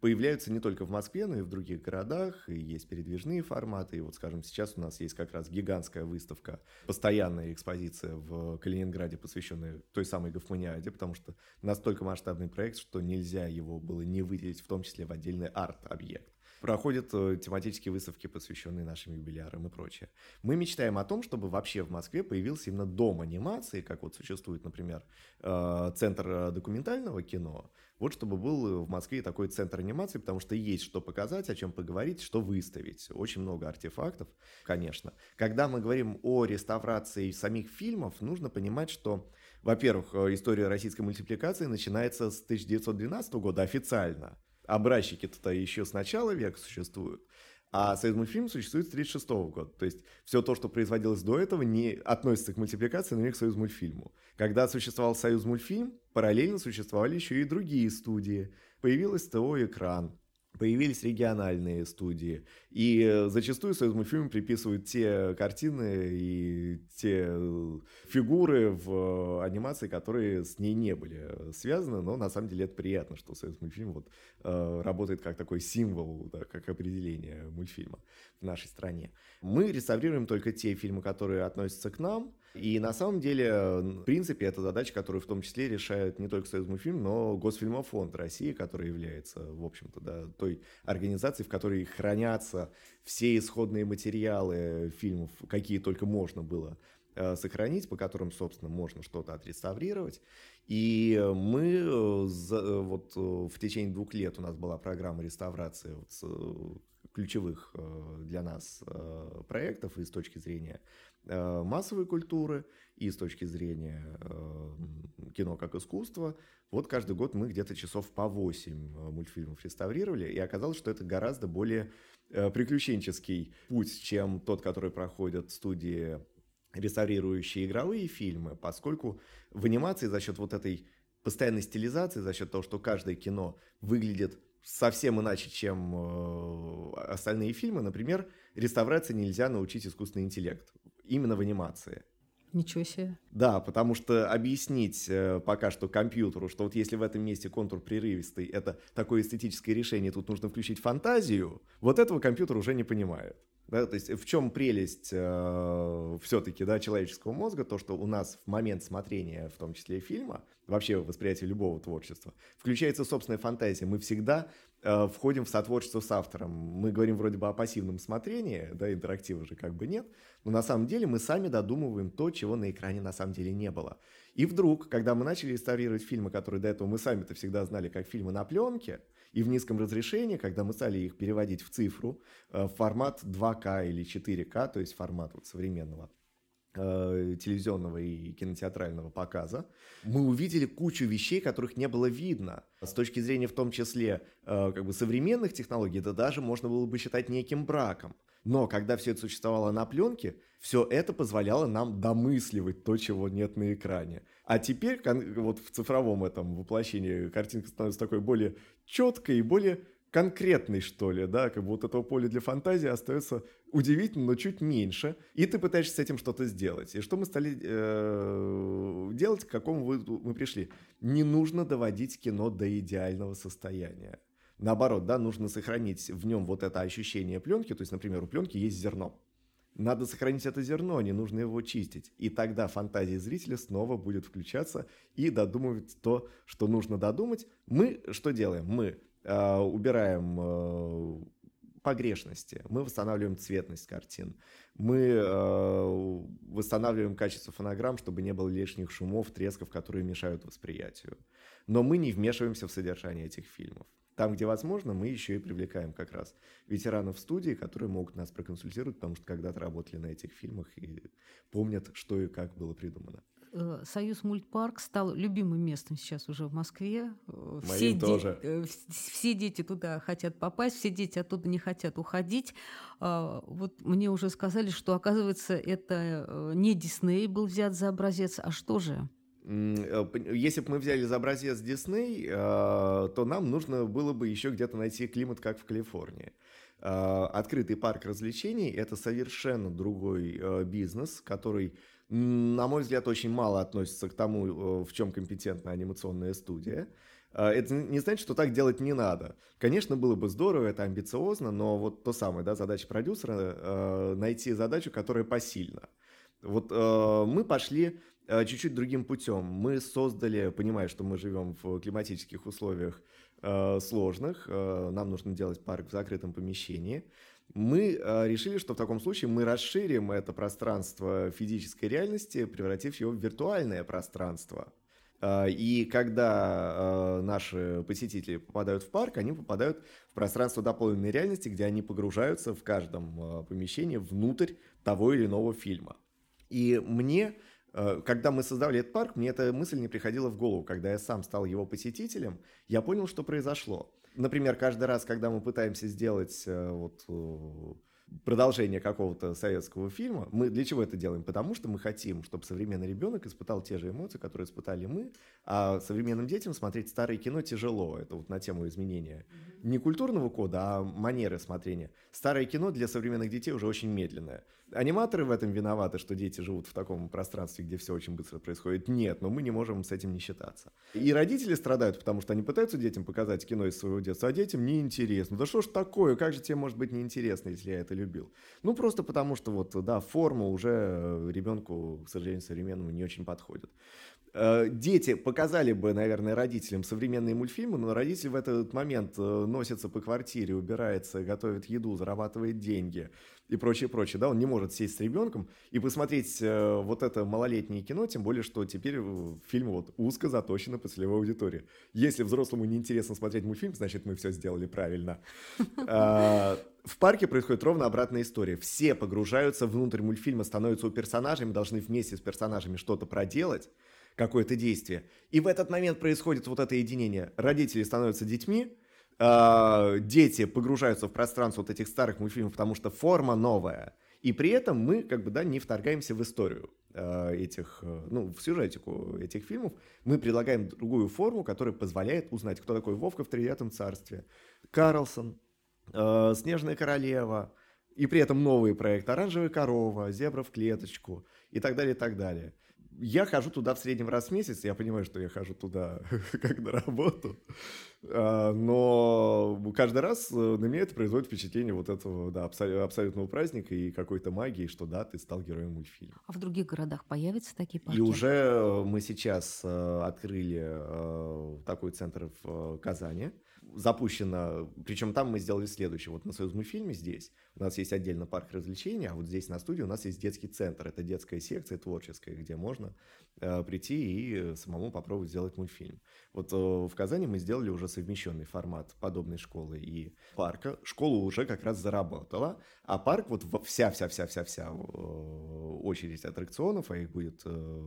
появляются не только в Москве, но и в других городах, и есть передвижные форматы. И вот, скажем, сейчас у нас есть как раз гигантская выставка, постоянная экспозиция в Калининграде, посвященная той самой Гофманиаде, потому что настолько масштабный проект, что нельзя его было не выделить, в том числе в отдельный арт-объект проходят э, тематические выставки, посвященные нашим юбилярам и прочее. Мы мечтаем о том, чтобы вообще в Москве появился именно дом анимации, как вот существует, например, э, центр э, документального кино, вот чтобы был в Москве такой центр анимации, потому что есть что показать, о чем поговорить, что выставить. Очень много артефактов, конечно. Когда мы говорим о реставрации самих фильмов, нужно понимать, что, во-первых, история российской мультипликации начинается с 1912 года официально – образчики-то еще с начала века существуют, а Союз мультфильм существует с 1936 года. То есть все то, что производилось до этого, не относится к мультипликации, но и к Союз мультфильму. Когда существовал Союз мультфильм, параллельно существовали еще и другие студии. Появилась ТО «Экран», появились региональные студии. И э, зачастую Союз мультфильм приписывают те картины и те э, фигуры в анимации, которые с ней не были связаны, но на самом деле это приятно, что Союз мультфильм вот, э, работает как такой символ, да, как определение мультфильма в нашей стране. Мы реставрируем только те фильмы, которые относятся к нам, и на самом деле, в принципе, это задача, которую в том числе решает не только Союз мультфильм, но Госфильмофонд России, который является, в общем-то, да, той организацией, в которой хранятся все исходные материалы фильмов, какие только можно было э, сохранить, по которым, собственно, можно что-то отреставрировать. И мы э, за, вот э, в течение двух лет у нас была программа реставрации вот, ключевых для нас проектов и с точки зрения массовой культуры и с точки зрения э, кино как искусства. Вот каждый год мы где-то часов по 8 э, мультфильмов реставрировали, и оказалось, что это гораздо более приключенческий путь, чем тот, который проходят студии, реставрирующие игровые фильмы, поскольку в анимации за счет вот этой постоянной стилизации, за счет того, что каждое кино выглядит совсем иначе, чем остальные фильмы, например, реставрации нельзя научить искусственный интеллект именно в анимации. Ничего себе. Да, потому что объяснить э, пока что компьютеру, что вот если в этом месте контур прерывистый, это такое эстетическое решение, тут нужно включить фантазию, вот этого компьютер уже не понимает. Да, то есть в чем прелесть э, все-таки да, человеческого мозга, то, что у нас в момент смотрения, в том числе фильма, вообще восприятие любого творчества, включается собственная фантазия. Мы всегда э, входим в сотворчество с автором. Мы говорим вроде бы о пассивном смотрении, да, интерактива же как бы нет, но на самом деле мы сами додумываем то, чего на экране на самом деле не было. И вдруг, когда мы начали реставрировать фильмы, которые до этого мы сами-то всегда знали как фильмы на пленке, и в низком разрешении, когда мы стали их переводить в цифру, э, в формат 2К или 4К, то есть формат вот современного э, телевизионного и кинотеатрального показа, мы увидели кучу вещей, которых не было видно. С точки зрения в том числе э, как бы современных технологий, это даже можно было бы считать неким браком. Но когда все это существовало на пленке, все это позволяло нам домысливать то, чего нет на экране. А теперь вот в цифровом этом воплощении картинка становится такой более четкой и более конкретный, что ли, да, как бы вот этого поля для фантазии остается удивительно, но чуть меньше, и ты пытаешься с этим что-то сделать. И что мы стали э, делать, к какому вы, мы пришли? Не нужно доводить кино до идеального состояния. Наоборот, да, нужно сохранить в нем вот это ощущение пленки, то есть, например, у пленки есть зерно. Надо сохранить это зерно, не нужно его чистить. И тогда фантазия зрителя снова будет включаться и додумывать то, что нужно додумать. Мы что делаем? Мы убираем э, погрешности, мы восстанавливаем цветность картин, мы э, восстанавливаем качество фонограмм, чтобы не было лишних шумов, тресков, которые мешают восприятию. Но мы не вмешиваемся в содержание этих фильмов. Там, где возможно, мы еще и привлекаем как раз ветеранов студии, которые могут нас проконсультировать, потому что когда-то работали на этих фильмах и помнят, что и как было придумано. Э, Союз мультпарк стал любимым местом сейчас уже в Москве. Э, все Моим тоже. Де- все дети туда хотят попасть, все дети оттуда не хотят уходить. А, вот мне уже сказали, что, оказывается, это э, не Дисней был взят за образец, а что же? Э, если бы мы взяли за образец Дисней, э, то нам нужно было бы еще где-то найти климат, как в Калифорнии. Э, открытый парк развлечений – это совершенно другой бизнес, который, на мой взгляд, очень мало относится к тому, в чем компетентна анимационная студия. Это не значит, что так делать не надо. Конечно, было бы здорово, это амбициозно, но вот то самое, да, задача продюсера – найти задачу, которая посильна. Вот мы пошли Э, чуть-чуть другим путем. Мы создали, понимая, что мы живем в климатических условиях э, сложных, э, нам нужно делать парк в закрытом помещении. Мы решили, что в таком случае мы расширим это пространство физической реальности, превратив его в виртуальное пространство. И когда наши посетители попадают в парк, они попадают в пространство дополненной реальности, где они погружаются в каждом помещении внутрь того или иного фильма. И мне Э, когда мы создавали этот парк, мне эта мысль не приходила в голову. Когда я сам стал его посетителем, я понял, что произошло. Например, каждый раз, когда мы пытаемся сделать э, вот, э, продолжение какого-то советского фильма. Мы для чего это делаем? Потому что мы хотим, чтобы современный ребенок испытал те же эмоции, которые испытали мы, а современным детям смотреть старое кино тяжело. Это вот на тему изменения не культурного кода, а манеры смотрения. Старое кино для современных детей уже очень медленное. Аниматоры в этом виноваты, что дети живут в таком пространстве, где все очень быстро происходит. Нет, но мы не можем с этим не считаться. И родители страдают, потому что они пытаются детям показать кино из своего детства, а детям неинтересно. Да что ж такое, как же тебе может быть неинтересно, если я это любил? Ну, просто потому что вот, да, форма уже э, ребенку, к сожалению, современному не очень подходит. Э, дети показали бы, наверное, родителям современные мультфильмы, но родитель в этот момент э, носится по квартире, убирается, готовит еду, зарабатывает деньги и прочее, прочее. Да, он не может сесть с ребенком и посмотреть э, вот это малолетнее кино, тем более, что теперь фильм вот узко заточен по целевой аудитории. Если взрослому неинтересно смотреть мультфильм, значит, мы все сделали правильно. <laughs> В парке происходит ровно обратная история. Все погружаются внутрь мультфильма, становятся у персонажей, мы должны вместе с персонажами что-то проделать какое-то действие. И в этот момент происходит вот это единение. Родители становятся детьми, э, дети погружаются в пространство вот этих старых мультфильмов, потому что форма новая. И при этом мы как бы, да, не вторгаемся в историю э, этих, ну, в сюжетику этих фильмов. Мы предлагаем другую форму, которая позволяет узнать, кто такой Вовка в Тридевятом царстве, Карлсон, э, Снежная королева, и при этом новый проект «Оранжевая корова», «Зебра в клеточку» и так далее, и так далее я хожу туда в среднем раз в месяц, я понимаю, что я хожу туда <laughs> как на работу, а, но каждый раз э, на меня это производит впечатление вот этого да, абсолютного праздника и какой-то магии, что да, ты стал героем мультфильма. А в других городах появятся такие парки? И уже э, мы сейчас э, открыли такой центр в Казани. Запущено, причем там мы сделали следующее. Вот на Союзмультфильме здесь у нас есть отдельно парк развлечений, а вот здесь на студии у нас есть детский центр. Это детская секция творческая, где можно э, прийти и самому попробовать сделать мультфильм. Вот э, в Казани мы сделали уже совмещенный формат подобной школы и парка. Школа уже как раз заработала, а парк вот вся-вся-вся-вся-вся э, очередь аттракционов, а их будет э,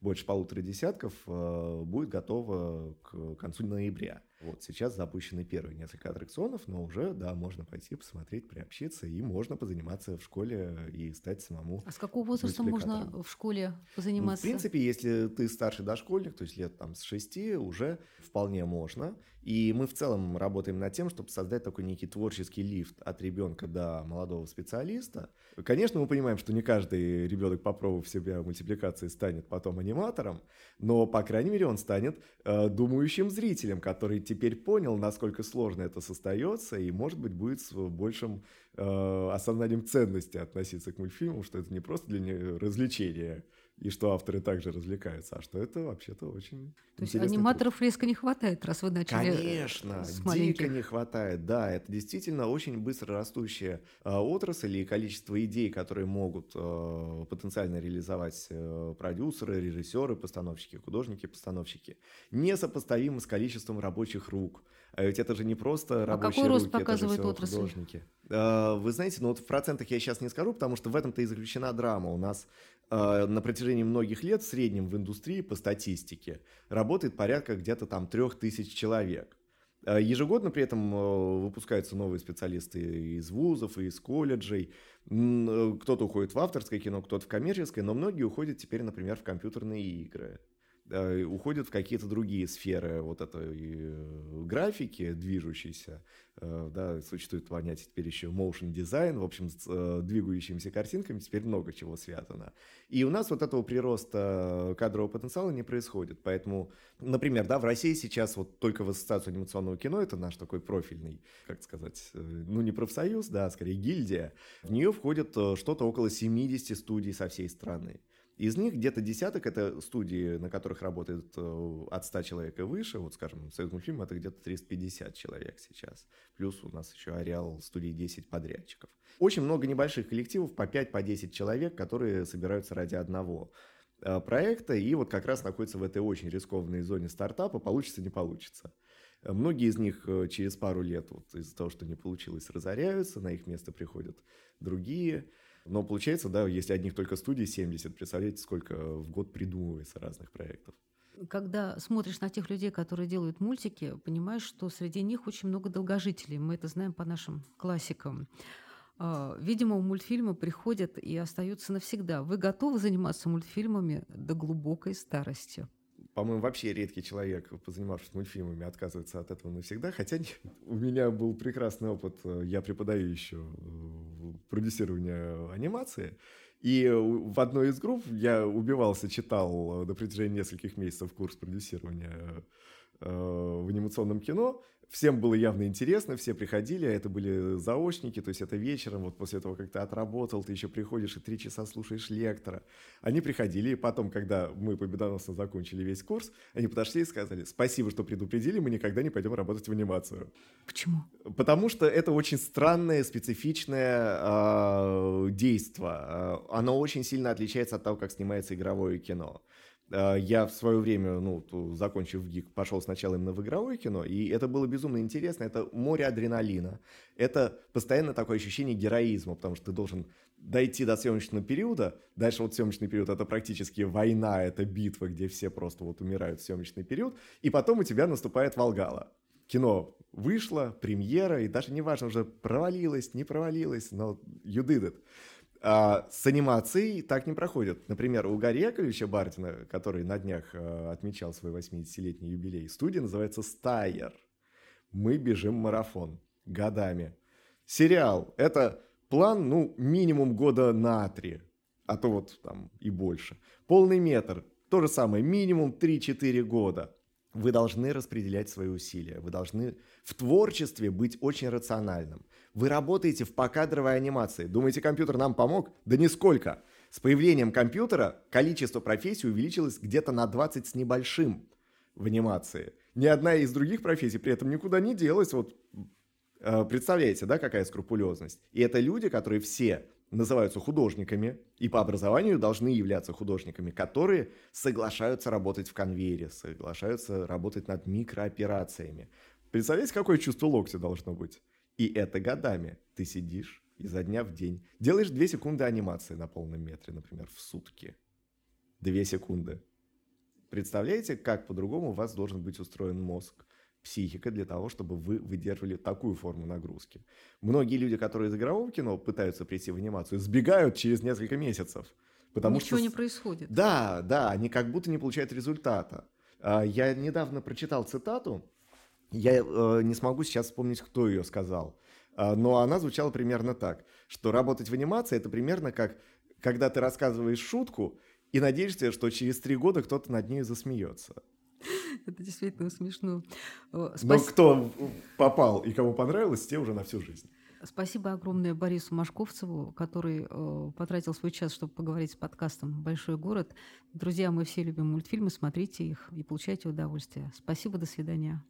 больше полутора десятков, э, будет готова к концу ноября. Вот сейчас запущены первые несколько аттракционов, но уже, да, можно пойти посмотреть, приобщиться, и можно позаниматься в школе и стать самому А с какого возраста можно в школе позаниматься? Ну, в принципе, если ты старший дошкольник, то есть лет там с шести, уже вполне можно. И мы в целом работаем над тем, чтобы создать такой некий творческий лифт от ребенка до молодого специалиста. Конечно, мы понимаем, что не каждый ребенок, попробовав себя мультипликации, станет потом аниматором, но, по крайней мере, он станет э, думающим зрителем, который теперь понял, насколько сложно это состоится, и, может быть, будет с большим э, осознанием ценности относиться к мультфильму, что это не просто для него развлечение, и что авторы также развлекаются, а что это вообще-то очень То есть аниматоров труд. резко не хватает, раз вы начали э, Конечно, с дико не хватает, да, это действительно очень быстро растущая э, отрасль, и количество идей, которые могут э, потенциально реализовать э, продюсеры, режиссеры, постановщики, художники, постановщики, несопоставимо с количеством рабочих рук. А ведь это же не просто рабочие а какой рост руки, показывает это же отрасль? художники. Э, вы знаете, ну вот в процентах я сейчас не скажу, потому что в этом-то и заключена драма. У нас на протяжении многих лет в среднем в индустрии по статистике работает порядка где-то там трех тысяч человек. Э, ежегодно при этом выпускаются новые специалисты из вузов, и из колледжей. Кто-то уходит в авторское кино, кто-то в коммерческое, но многие уходят теперь, например, в компьютерные игры. Э, уходят в какие-то другие сферы вот этой э, графики движущейся, э, да, существует понятие теперь еще motion design, в общем, с двигающимися картинками теперь много чего связано. И у нас вот этого прироста кадрового потенциала не происходит, поэтому, например, да, в России сейчас вот только в Ассоциацию анимационного кино, это наш такой профильный, как сказать, ну не профсоюз, да, а скорее гильдия, в нее входит что-то около 70 студий со всей страны. Из них где-то десяток это студии, на которых работает э, от 100 человек и выше. Вот, скажем, Союз мультфильм это где-то 350 человек сейчас. Плюс у нас еще ареал студии 10 подрядчиков. Очень много небольших коллективов, по 5-10 по 10 человек, которые собираются ради одного э, проекта и вот как раз находятся в этой очень рискованной зоне стартапа, получится, не получится. Многие из них э, через пару лет вот из-за того, что не получилось, разоряются, на их место приходят другие. Но получается, да, если одних только студий 70, представляете, сколько в год придумывается разных проектов. Когда смотришь на тех людей, которые делают мультики, понимаешь, что среди них очень много долгожителей. Мы это знаем по нашим классикам. А, видимо, у мультфильма приходят и остаются навсегда. Вы готовы заниматься мультфильмами до глубокой старости? по-моему, вообще редкий человек, позанимавшись мультфильмами, отказывается от этого навсегда. Хотя у меня был прекрасный опыт. Я преподаю еще продюсирование анимации. И в одной из групп я убивался, читал на протяжении нескольких месяцев курс продюсирования э, в анимационном кино. Всем было явно интересно, все приходили, а это были заочники, то есть это вечером, вот после того, как ты отработал, ты еще приходишь и три часа слушаешь лектора. Они приходили, и потом, когда мы победоносно закончили весь курс, они подошли и сказали, спасибо, что предупредили, мы никогда не пойдем работать в анимацию. Почему? Потому что это очень странное, специфичное э, действие. Оно очень сильно отличается от того, как снимается игровое кино. А, я в свое время, ну, закончив ГИК, пошел сначала именно в игровое кино, и это было безумно интересно. Это море адреналина. Это постоянно такое ощущение героизма, потому что ты должен дойти до съемочного периода. Дальше вот съемочный период — это практически война, это битва, где все просто вот умирают в съемочный период. И потом у тебя наступает Волгала. Кино вышло, премьера, и даже неважно уже провалилось, не провалилось, но you did it. А с анимацией так не проходит. Например, у Гарри Яковлевича Бартина, который на днях э, отмечал свой 80-летний юбилей, студия называется «Стайер». Мы бежим марафон годами. Сериал — это план, ну, минимум года на три, а то вот там и больше. Полный метр — то же самое, минимум 3-4 года. Вы должны распределять свои усилия, вы должны в творчестве быть очень рациональным. Вы работаете в покадровой анимации. Думаете, компьютер нам помог? Да нисколько. С появлением компьютера количество профессий увеличилось где-то на 20 с небольшим в анимации. ни одна из других профессий при этом никуда не делась. Вот э, представляете, да, какая скрупулезность? И это люди, которые все называются художниками и по образованию должны являться художниками, которые соглашаются работать в конвейере, соглашаются работать над микрооперациями. Представляете, какое чувство локтя должно быть? И это годами. Ты сидишь изо дня в день, делаешь 2 секунды анимации на полном метре, например, в сутки. 2 секунды. Представляете, как по-другому у вас должен быть устроен мозг? Психика для того, чтобы вы выдерживали такую форму нагрузки. Многие люди, которые из игрового кино пытаются прийти в анимацию, сбегают через несколько месяцев. Потому Ничего что... не происходит. Да, да, они как будто не получают результата. А, я недавно прочитал цитату, я э, не смогу сейчас вспомнить, кто ее сказал, а, но она звучала примерно так, что работать в анимации это примерно как, когда ты рассказываешь шутку и надеешься, что через три года кто-то над ней засмеется. <laughs> Это действительно смешно. Спас... Но кто попал и кому понравилось, те уже на всю жизнь. Спасибо огромное Борису Машковцеву, который э, потратил свой час, чтобы поговорить с подкастом «Большой город». Друзья, мы все любим мультфильмы, смотрите их и получайте удовольствие. Спасибо, до свидания.